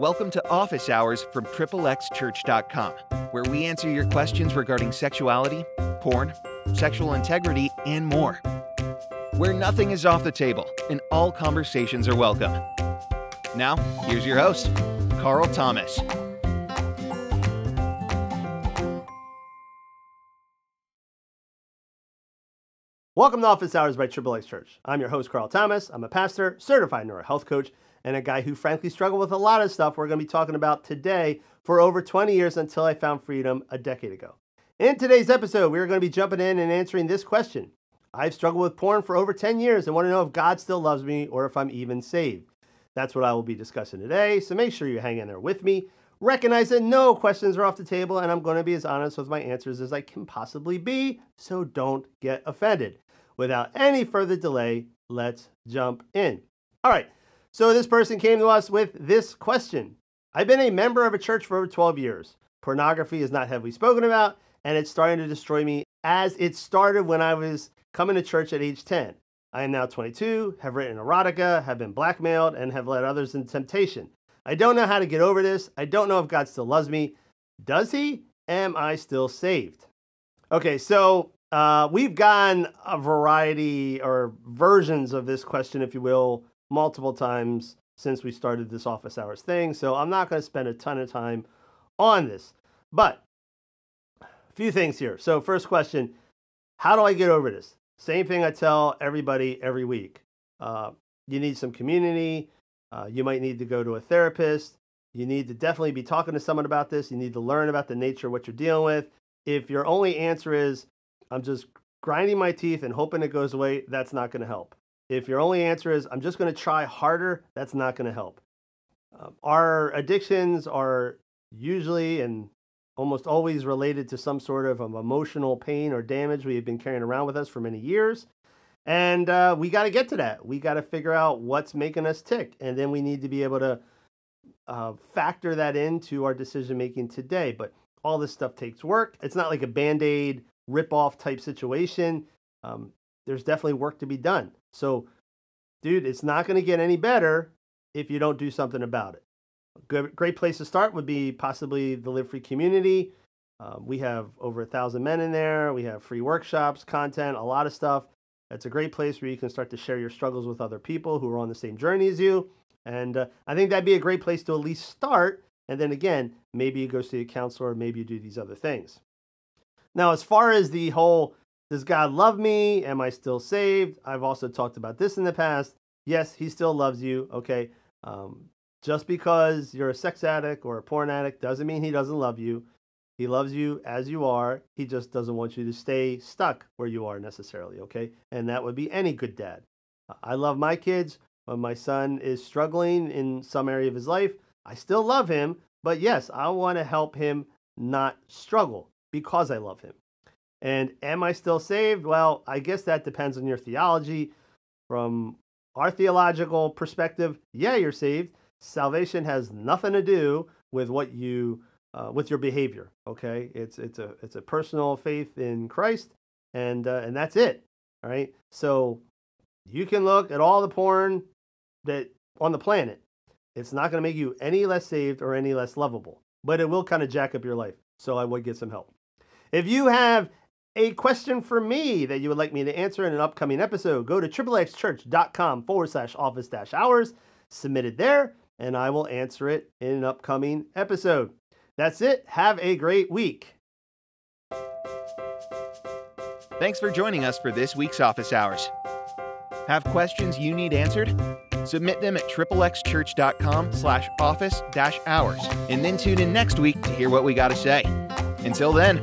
Welcome to Office Hours from XXXChurch.com, where we answer your questions regarding sexuality, porn, sexual integrity, and more. Where nothing is off the table and all conversations are welcome. Now, here's your host, Carl Thomas. Welcome to Office Hours by Triple X Church. I'm your host, Carl Thomas. I'm a pastor, certified neurohealth coach, and a guy who frankly struggled with a lot of stuff we're going to be talking about today for over 20 years until I found freedom a decade ago. In today's episode, we're going to be jumping in and answering this question. I've struggled with porn for over 10 years and want to know if God still loves me or if I'm even saved. That's what I will be discussing today, so make sure you hang in there with me. Recognize that no questions are off the table, and I'm going to be as honest with my answers as I can possibly be, so don't get offended. Without any further delay, let's jump in. All right, so this person came to us with this question I've been a member of a church for over 12 years. Pornography is not heavily spoken about, and it's starting to destroy me as it started when I was coming to church at age 10. I am now 22, have written erotica, have been blackmailed, and have led others into temptation. I don't know how to get over this. I don't know if God still loves me. Does he? Am I still saved? Okay, so uh, we've gotten a variety or versions of this question, if you will, multiple times since we started this office hours thing. So I'm not going to spend a ton of time on this. But a few things here. So, first question How do I get over this? Same thing I tell everybody every week. Uh, you need some community. Uh, you might need to go to a therapist. You need to definitely be talking to someone about this. You need to learn about the nature of what you're dealing with. If your only answer is, I'm just grinding my teeth and hoping it goes away, that's not going to help. If your only answer is, I'm just going to try harder, that's not going to help. Um, our addictions are usually and almost always related to some sort of emotional pain or damage we have been carrying around with us for many years. And uh, we got to get to that. We got to figure out what's making us tick. And then we need to be able to uh, factor that into our decision making today. But all this stuff takes work. It's not like a band aid rip off type situation. Um, there's definitely work to be done. So, dude, it's not going to get any better if you don't do something about it. A good, great place to start would be possibly the Live Free community. Um, we have over a thousand men in there. We have free workshops, content, a lot of stuff. It's a great place where you can start to share your struggles with other people who are on the same journey as you. And uh, I think that'd be a great place to at least start. And then again, maybe you go see a counselor, maybe you do these other things. Now, as far as the whole, does God love me? Am I still saved? I've also talked about this in the past. Yes, He still loves you. Okay. Um, just because you're a sex addict or a porn addict doesn't mean He doesn't love you. He loves you as you are. He just doesn't want you to stay stuck where you are necessarily. Okay. And that would be any good dad. I love my kids. When my son is struggling in some area of his life, I still love him. But yes, I want to help him not struggle because I love him. And am I still saved? Well, I guess that depends on your theology. From our theological perspective, yeah, you're saved. Salvation has nothing to do with what you uh, with your behavior. Okay, it's it's a it's a personal faith in Christ, and uh, and that's it. All right. So you can look at all the porn that on the planet. It's not going to make you any less saved or any less lovable, but it will kind of jack up your life. So I would get some help. If you have a question for me that you would like me to answer in an upcoming episode, go to xxxchurch.com forward slash office dash hours, submit it there, and I will answer it in an upcoming episode. That's it. Have a great week. Thanks for joining us for this week's Office Hours. Have questions you need answered? Submit them at xxxchurch.com slash office dash hours, and then tune in next week to hear what we got to say. Until then,